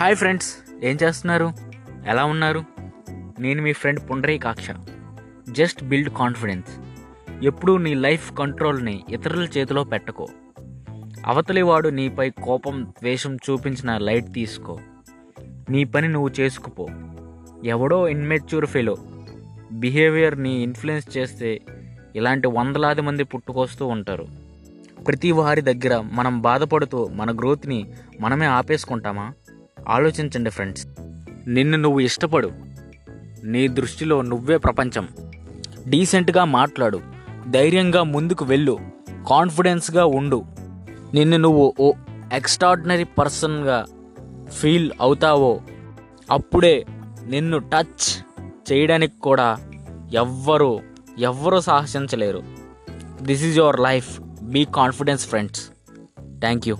Hi friends ఏం చేస్తున్నారు? ఎలా ఉన్నారు? నేను మీ friend Pundarikaksha just build confidence. ఎప్పుడూ నీ లైఫ్ కంట్రోల్ని ఇతరుల చేతిలో పెట్టుకో. అవతలి వాడు నీపై కోపం ద్వేషం చూపించిన లైట్ తీసుకో. నీ పని నువ్వు చేసుకుపో. ఎవడో ఇన్మెచ్యూర్ ఫెలో బిహేవియర్ని ఇన్ఫ్లుయెన్స్ చేస్తే ఇలాంటి వందలాది మంది పుట్టుకొస్తూ ఉంటారు. ప్రతి వారి దగ్గర మనం బాధపడుతూ మన గ్రోత్ని మనమే ఆపేసుకుంటామా? ఆలోచించండి ఫ్రెండ్స్. నిన్ను నువ్వు ఇష్టపడు. నీ దృష్టిలో నువ్వే ప్రపంచం. డీసెంట్గా మాట్లాడు. ధైర్యంగా ముందుకు వెళ్ళు. కాన్ఫిడెన్స్గా ఉండు. నిన్ను నువ్వు ఓ ఎక్స్ట్రాడినరీ పర్సన్గా ఫీల్ అవుతావో అప్పుడే నిన్ను టచ్ చేయడానికి కూడా ఎవ్వరూ ఎవ్వరూ సాహసించలేరు. This is your life. Be confidence friends. Thank you